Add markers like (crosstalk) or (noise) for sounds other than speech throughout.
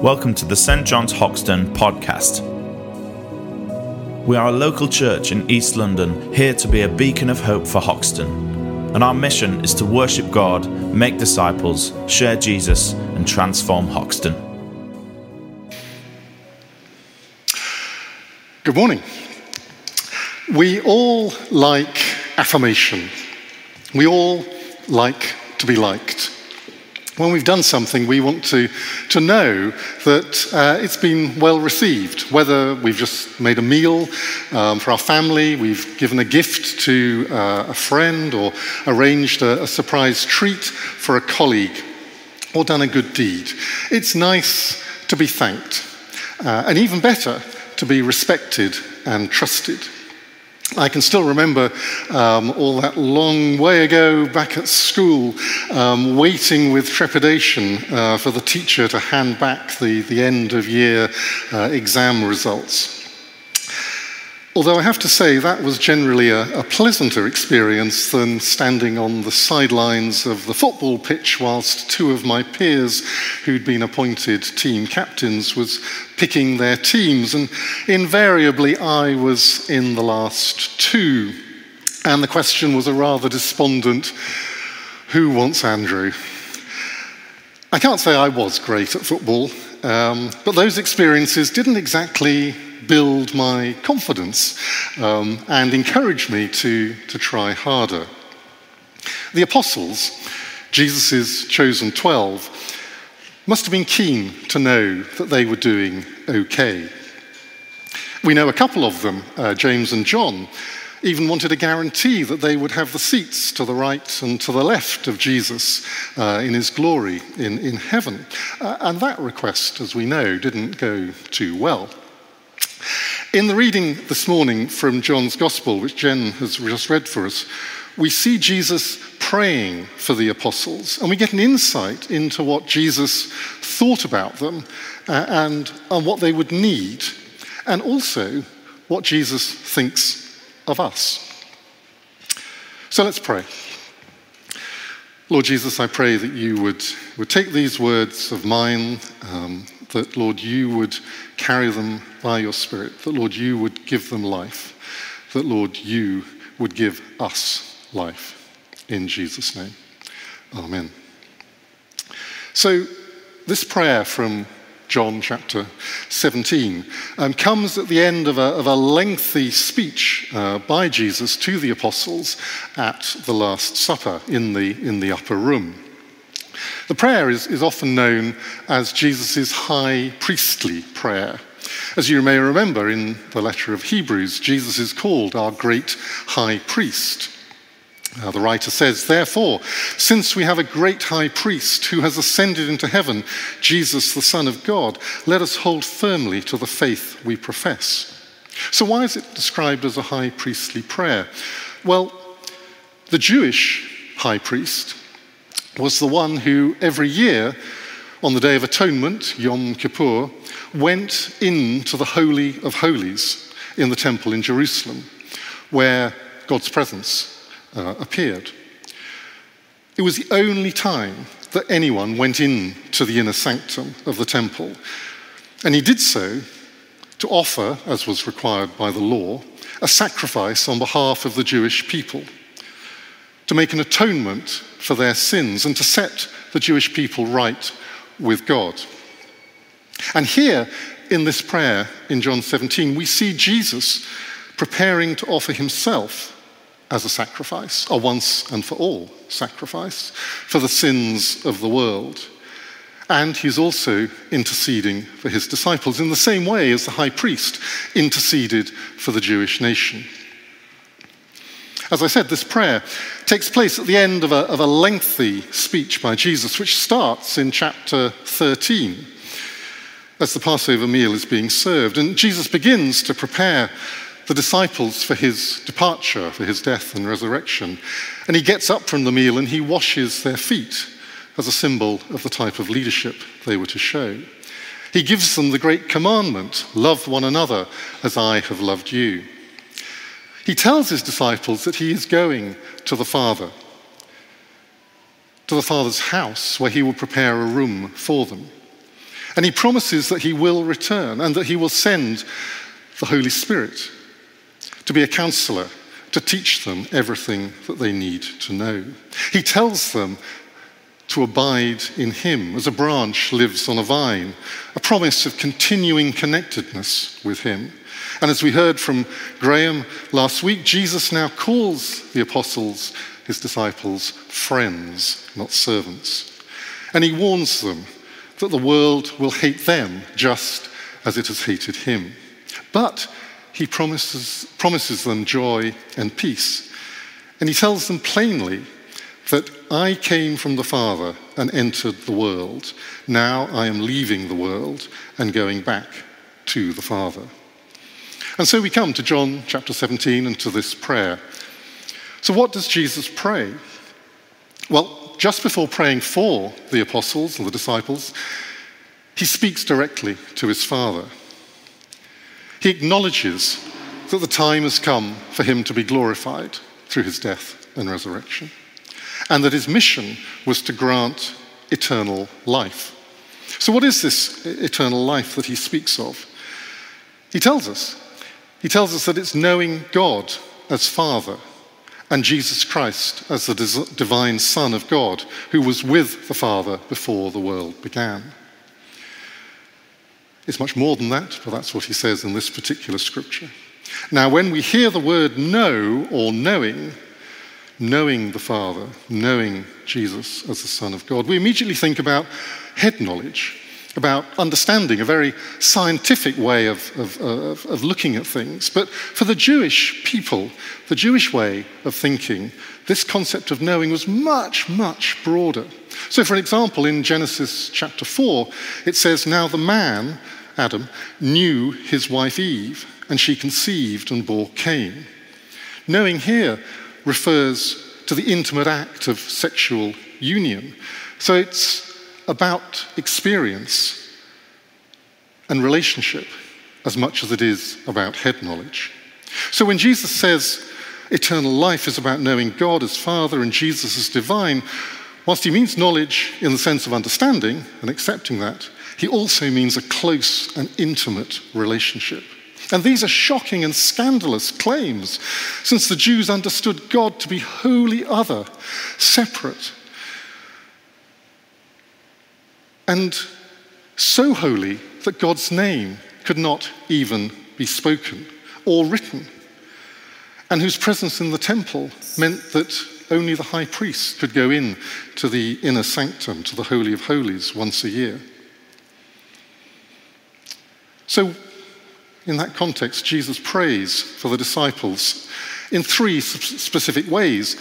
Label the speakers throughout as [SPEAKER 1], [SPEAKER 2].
[SPEAKER 1] Welcome to the St. John's Hoxton podcast. We are a local church in East London, here to be a beacon of hope for Hoxton. And our mission is to worship God, make disciples, share Jesus, and transform Hoxton.
[SPEAKER 2] Good morning. We all like affirmation. We all like to be liked when we've done something, we want to, to know that uh, it's been well received, whether we've just made a meal um, for our family, we've given a gift to uh, a friend, or arranged a, a surprise treat for a colleague, or done a good deed. It's nice to be thanked, uh, and even better, to be respected and trusted. I can still remember um, all that long way ago back at school, um, waiting with trepidation uh, for the teacher to hand back the, the end of year uh, exam results. Although I have to say that was generally a, a, pleasanter experience than standing on the sidelines of the football pitch whilst two of my peers who'd been appointed team captains was picking their teams and invariably I was in the last two and the question was a rather despondent who wants Andrew? I can't say I was great at football, um, but those experiences didn't exactly build my confidence um, and encourage me to, to try harder. The apostles, Jesus' chosen 12, must have been keen to know that they were doing okay. We know a couple of them, uh, James and John, even wanted a guarantee that they would have the seats to the right and to the left of Jesus uh, in his glory in, in heaven. Uh, and that request, as we know, didn't go too well. In the reading this morning from John's Gospel, which Jen has just read for us, we see Jesus praying for the apostles, and we get an insight into what Jesus thought about them uh, and, what they would need, and also what Jesus thinks of us. So let's pray. Lord Jesus, I pray that you would, would take these words of mine, um, that, Lord, you would carry them by your Spirit, that, Lord, you would give them life, that, Lord, you would give us life. In Jesus' name. Amen. So, this prayer from John chapter 17 um, comes at the end of a, of a lengthy speech uh, by Jesus to the apostles at the Last Supper in the, in the upper room. The prayer is, is often known as Jesus' high priestly prayer. As you may remember in the letter of Hebrews, Jesus is called our great high priest. Uh, the writer says, Therefore, since we have a great high priest who has ascended into heaven, Jesus, the Son of God, let us hold firmly to the faith we profess. So, why is it described as a high priestly prayer? Well, the Jewish high priest was the one who every year, on the Day of Atonement, Yom Kippur, went into the Holy of Holies in the temple in Jerusalem, where God's presence uh, appeared. It was the only time that anyone went into the inner sanctum of the temple. And he did so to offer, as was required by the law, a sacrifice on behalf of the Jewish people, to make an atonement for their sins and to set the Jewish people right with God. And here in this prayer in John 17, we see Jesus preparing to offer himself as a sacrifice, a once and for all sacrifice, for the sins of the world. And he's also interceding for his disciples in the same way as the high priest interceded for the Jewish nation. As I said, this prayer takes place at the end of a, of a lengthy speech by Jesus, which starts in chapter 13 as the Passover meal is being served. And Jesus begins to prepare the disciples for his departure, for his death and resurrection. And he gets up from the meal and he washes their feet as a symbol of the type of leadership they were to show. He gives them the great commandment love one another as I have loved you. He tells his disciples that he is going to the Father, to the Father's house, where he will prepare a room for them. And he promises that he will return and that he will send the Holy Spirit to be a counselor, to teach them everything that they need to know. He tells them to abide in him as a branch lives on a vine, a promise of continuing connectedness with him. And as we heard from Graham last week, Jesus now calls the apostles, his disciples, friends, not servants. And he warns them that the world will hate them just as it has hated him. But he promises, promises them joy and peace. And he tells them plainly that I came from the Father and entered the world. Now I am leaving the world and going back to the Father. And so we come to John chapter 17 and to this prayer. So, what does Jesus pray? Well, just before praying for the apostles and the disciples, he speaks directly to his Father. He acknowledges that the time has come for him to be glorified through his death and resurrection, and that his mission was to grant eternal life. So, what is this eternal life that he speaks of? He tells us. He tells us that it's knowing God as Father and Jesus Christ as the divine Son of God, who was with the Father before the world began. It's much more than that, but that's what he says in this particular scripture. Now, when we hear the word know or knowing, knowing the Father, knowing Jesus as the Son of God, we immediately think about head knowledge, about understanding, a very scientific way of, of, of, of, looking at things. But for the Jewish people, the Jewish way of thinking, this concept of knowing was much, much broader. So, for example, in Genesis chapter 4, it says, Now the man Adam, knew his wife Eve, and she conceived and bore Cain. Knowing here refers to the intimate act of sexual union. So it's about experience and relationship as much as it is about head knowledge. So when Jesus says eternal life is about knowing God as Father and Jesus as divine, whilst he means knowledge in the sense of understanding and accepting that, he also means a close and intimate relationship. And these are shocking and scandalous claims, since the Jews understood God to be wholly other, separate, and so holy that God's name could not even be spoken or written, and whose presence in the temple meant that only the high priest could go in to the inner sanctum, to the Holy of Holies, once a year. So, in that context, Jesus prays for the disciples in three specific ways.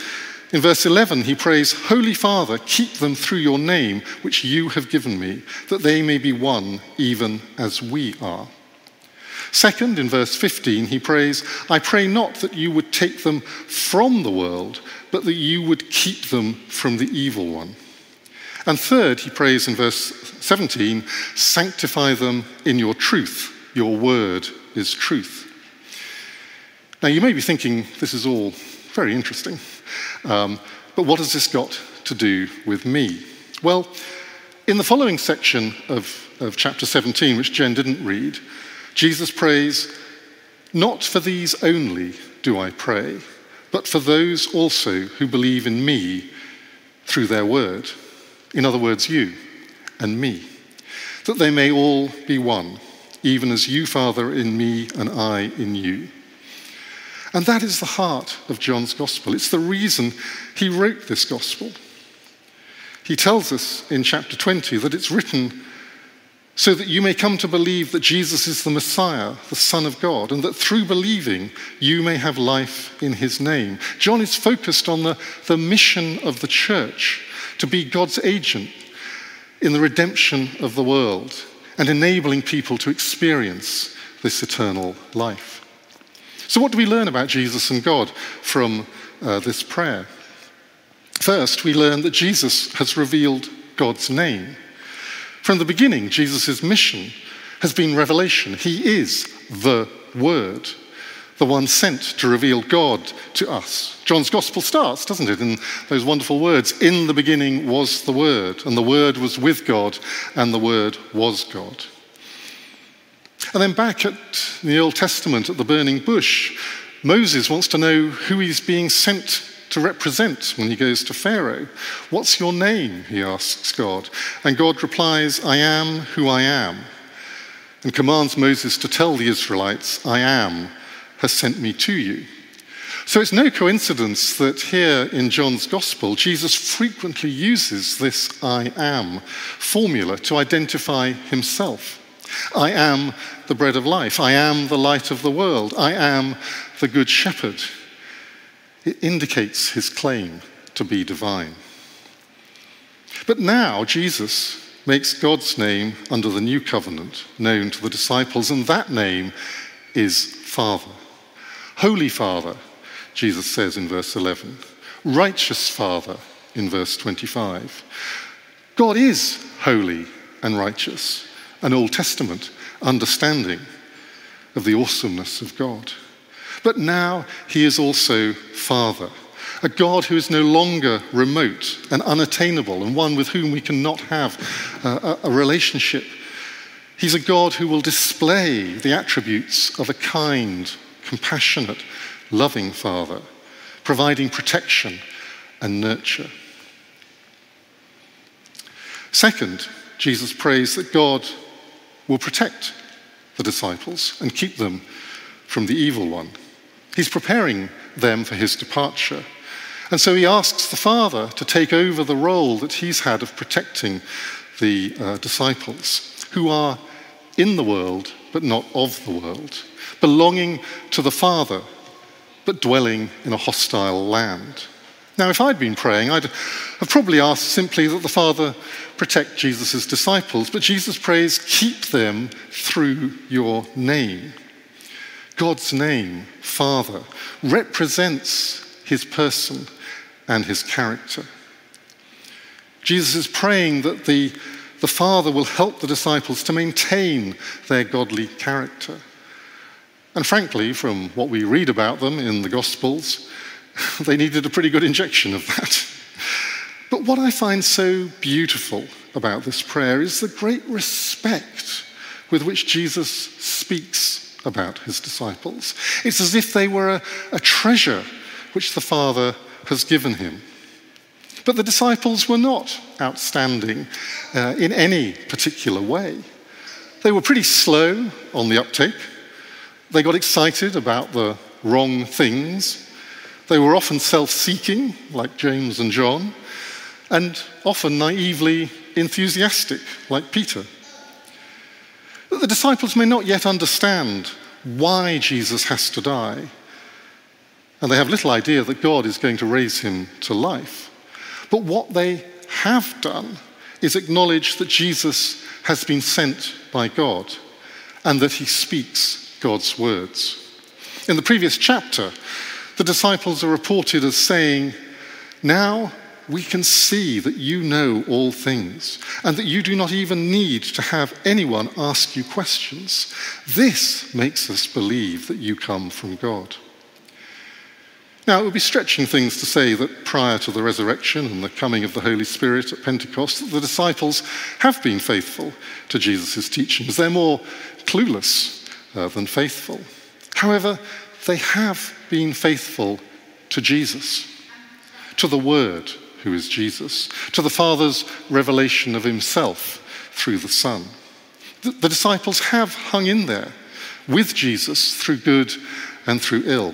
[SPEAKER 2] In verse 11, he prays, Holy Father, keep them through your name, which you have given me, that they may be one, even as we are. Second, in verse 15, he prays, I pray not that you would take them from the world, but that you would keep them from the evil one. And third, he prays in verse 17, sanctify them in your truth. Your word is truth. Now, you may be thinking this is all very interesting, um, but what has this got to do with me? Well, in the following section of, of chapter 17, which Jen didn't read, Jesus prays, Not for these only do I pray, but for those also who believe in me through their word. In other words, you and me, that they may all be one, even as you, Father, in me and I in you. And that is the heart of John's gospel. It's the reason he wrote this gospel. He tells us in chapter 20 that it's written so that you may come to believe that Jesus is the Messiah, the Son of God, and that through believing you may have life in his name. John is focused on the, the mission of the church to be God's agent in the redemption of the world and enabling people to experience this eternal life. So, what do we learn about Jesus and God from uh, this prayer? First, we learn that Jesus has revealed God's name. From the beginning, Jesus' mission has been revelation. He is the Word. the one sent to reveal God to us. John's gospel starts, doesn't it, in those wonderful words In the beginning was the Word, and the Word was with God, and the Word was God. And then back at the Old Testament at the burning bush, Moses wants to know who he's being sent to represent when he goes to Pharaoh. What's your name? he asks God. And God replies, I am who I am, and commands Moses to tell the Israelites, I am has sent me to you. So it's no coincidence that here in John's Gospel, Jesus frequently uses this I am formula to identify himself. I am the bread of life. I am the light of the world. I am the good shepherd. It indicates his claim to be divine. But now Jesus makes God's name under the new covenant known to the disciples, and that name is Father. Holy Father, Jesus says in verse 11. Righteous Father in verse 25. God is holy and righteous, an Old Testament understanding of the awesomeness of God. But now he is also Father, a God who is no longer remote and unattainable, and one with whom we cannot have a, a relationship. He's a God who will display the attributes of a kind, compassionate, loving Father, providing protection and nurture. Second, Jesus prays that God will protect the disciples and keep them from the evil one. He's preparing them for his departure. And so he asks the Father to take over the role that he's had of protecting the uh, disciples, who are in the world but not of the world belonging to the Father, but dwelling in a hostile land. Now, if I'd been praying, I'd have probably asked simply that the Father protect Jesus' disciples, but Jesus prays, keep them through your name. God's name, Father, represents his person and his character. Jesus is praying that the, the Father will help the disciples to maintain their godly character. And frankly, from what we read about them in the Gospels, (laughs) they needed a pretty good injection of that. But what I find so beautiful about this prayer is the great respect with which Jesus speaks about his disciples. It's as if they were a, a treasure which the Father has given him. But the disciples were not outstanding uh, in any particular way. They were pretty slow on the uptake. They got excited about the wrong things. They were often self seeking, like James and John, and often naively enthusiastic, like Peter. But the disciples may not yet understand why Jesus has to die, and they have little idea that God is going to raise him to life. But what they have done is acknowledge that Jesus has been sent by God and that he speaks God's words. In the previous chapter, the disciples are reported as saying, Now we can see that you know all things, and that you do not even need to have anyone ask you questions. This makes us believe that you come from God. Now, it would be stretching things to say that prior to the resurrection and the coming of the Holy Spirit at Pentecost, the disciples have been faithful to Jesus' teachings. They're more clueless uh, than faithful. However, they have been faithful to Jesus, to the Word, who is Jesus, to the Father's revelation of Himself through the Son. The, the disciples have hung in there with Jesus through good and through ill.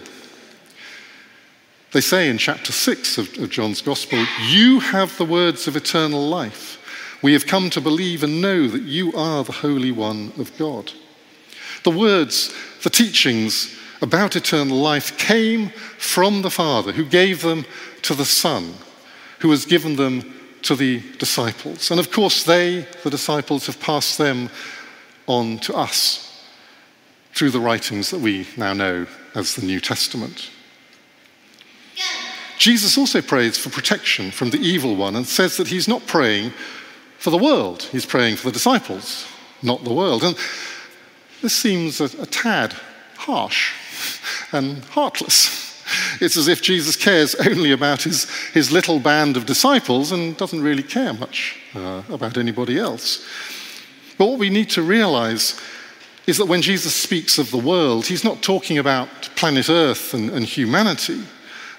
[SPEAKER 2] They say in chapter 6 of, of, John's Gospel, You have the words of eternal life. We have come to believe and know that you are the Holy One of God. The words, the teachings about eternal life came from the Father who gave them to the Son, who has given them to the disciples. And of course, they, the disciples, have passed them on to us through the writings that we now know as the New Testament. Jesus also prays for protection from the evil one and says that he's not praying for the world, he's praying for the disciples, not the world. And this seems a, a tad harsh. And heartless. It's as if Jesus cares only about his, his little band of disciples and doesn't really care much uh, about anybody else. But what we need to realize is that when Jesus speaks of the world, he's not talking about planet Earth and, and humanity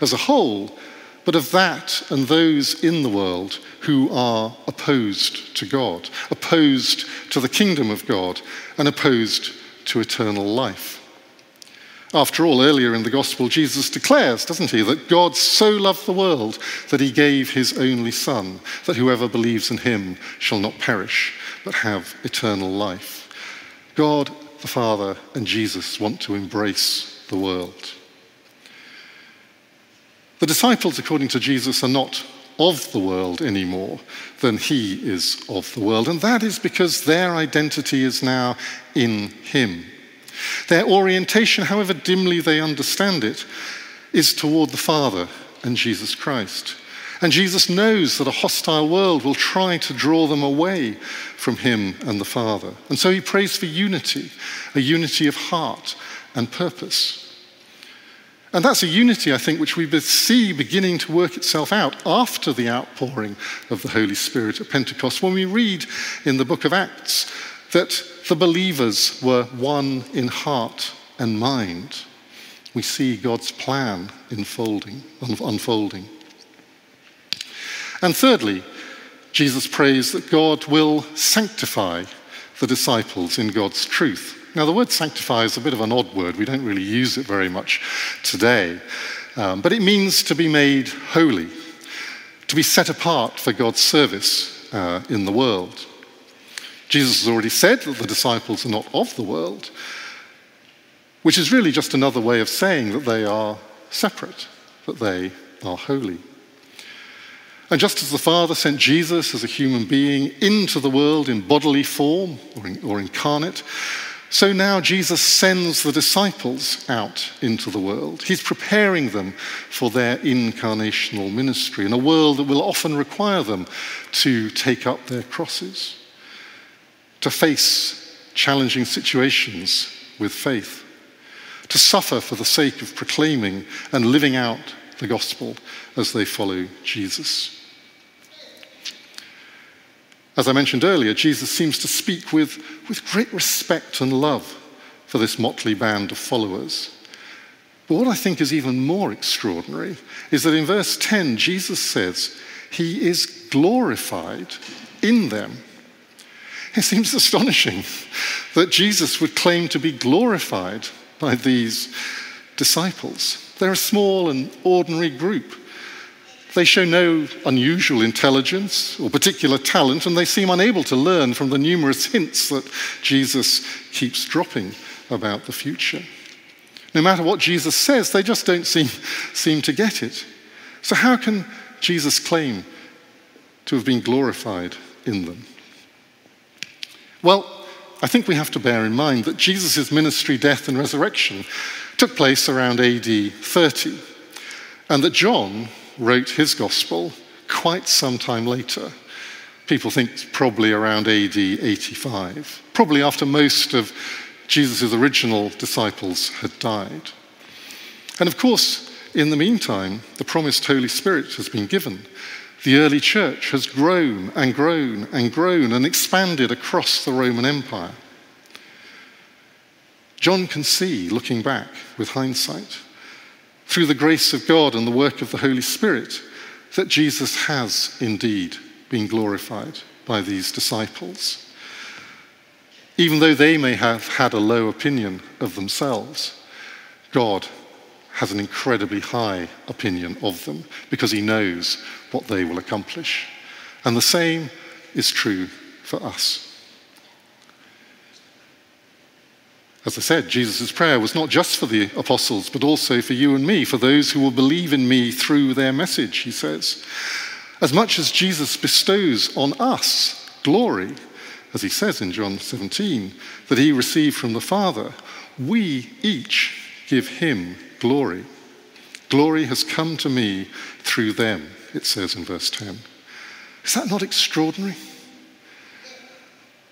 [SPEAKER 2] as a whole, but of that and those in the world who are opposed to God, opposed to the kingdom of God, and opposed to eternal life. After all, earlier in the Gospel, Jesus declares, doesn't he, that God so loved the world that he gave his only Son, that whoever believes in him shall not perish, but have eternal life. God the Father and Jesus want to embrace the world. The disciples, according to Jesus, are not of the world anymore than he is of the world. And that is because their identity is now in him. Their orientation, however dimly they understand it, is toward the Father and Jesus Christ. And Jesus knows that a hostile world will try to draw them away from him and the Father. And so he prays for unity, a unity of heart and purpose. And that's a unity, I think, which we see beginning to work itself out after the outpouring of the Holy Spirit at Pentecost. When we read in the book of Acts that the believers were one in heart and mind, we see God's plan unfolding. unfolding. And thirdly, Jesus prays that God will sanctify the disciples in God's truth. Now, the word sanctify is a bit of an odd word. We don't really use it very much today. Um, but it means to be made holy, to be set apart for God's service uh, in the world. Jesus has already said that the disciples are not of the world, which is really just another way of saying that they are separate, that they are holy. And just as the Father sent Jesus as a human being into the world in bodily form or, in, or incarnate, so now Jesus sends the disciples out into the world. He's preparing them for their incarnational ministry in a world that will often require them to take up their crosses, to face challenging situations with faith, to suffer for the sake of proclaiming and living out the gospel as they follow Jesus. As I mentioned earlier, Jesus seems to speak with, with great respect and love for this motley band of followers. But what I think is even more extraordinary is that in verse 10, Jesus says, He is glorified in them. It seems astonishing that Jesus would claim to be glorified by these disciples. They're a small and ordinary group they show no unusual intelligence or particular talent, and they seem unable to learn from the numerous hints that Jesus keeps dropping about the future. No matter what Jesus says, they just don't seem, seem to get it. So, how can Jesus claim to have been glorified in them? Well, I think we have to bear in mind that Jesus' ministry, death, and resurrection took place around AD 30, and that John wrote his gospel quite some time later. People think probably around AD 85, probably after most of Jesus' original disciples had died. And of course, in the meantime, the promised Holy Spirit has been given. The early church has grown and grown and grown and expanded across the Roman Empire. John can see, looking back with hindsight, through the grace of God and the work of the Holy Spirit, that Jesus has indeed been glorified by these disciples. Even though they may have had a low opinion of themselves, God has an incredibly high opinion of them because he knows what they will accomplish. And the same is true for us. As I said, Jesus' prayer was not just for the apostles, but also for you and me, for those who will believe in me through their message, he says. As much as Jesus bestows on us glory, as he says in John 17, that he received from the Father, we each give him glory. Glory has come to me through them, it says in verse 10. Is that not extraordinary?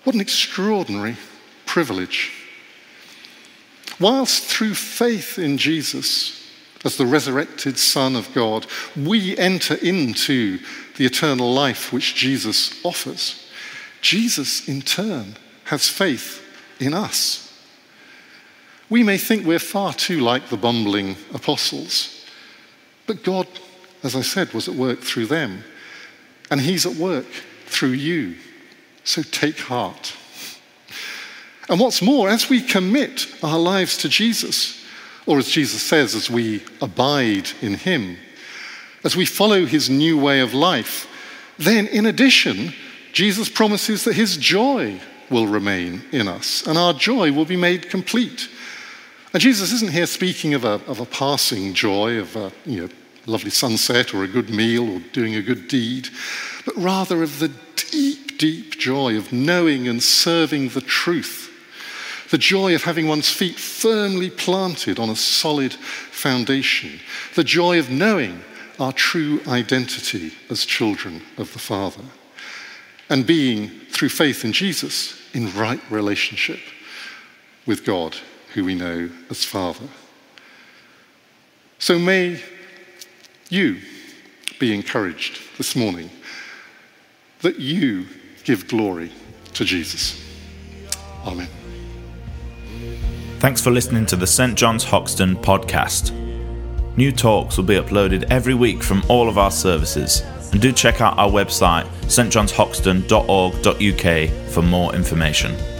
[SPEAKER 2] What an extraordinary privilege Whilst through faith in Jesus, as the resurrected Son of God, we enter into the eternal life which Jesus offers, Jesus in turn has faith in us. We may think we're far too like the bumbling apostles, but God, as I said, was at work through them, and He's at work through you. So take heart. And what's more, as we commit our lives to Jesus, or as Jesus says, as we abide in Him, as we follow His new way of life, then in addition, Jesus promises that His joy will remain in us and our joy will be made complete. And Jesus isn't here speaking of a, of a passing joy, of a you know, lovely sunset or a good meal or doing a good deed, but rather of the deep, deep joy of knowing and serving the truth. The joy of having one's feet firmly planted on a solid foundation. The joy of knowing our true identity as children of the Father. And being, through faith in Jesus, in right relationship with God, who we know as Father. So may you be encouraged this morning that you give glory to Jesus. Amen.
[SPEAKER 1] Thanks for listening to the St. John's Hoxton podcast. New talks will be uploaded every week from all of our services. And do check out our website, stjohnshoxton.org.uk, for more information.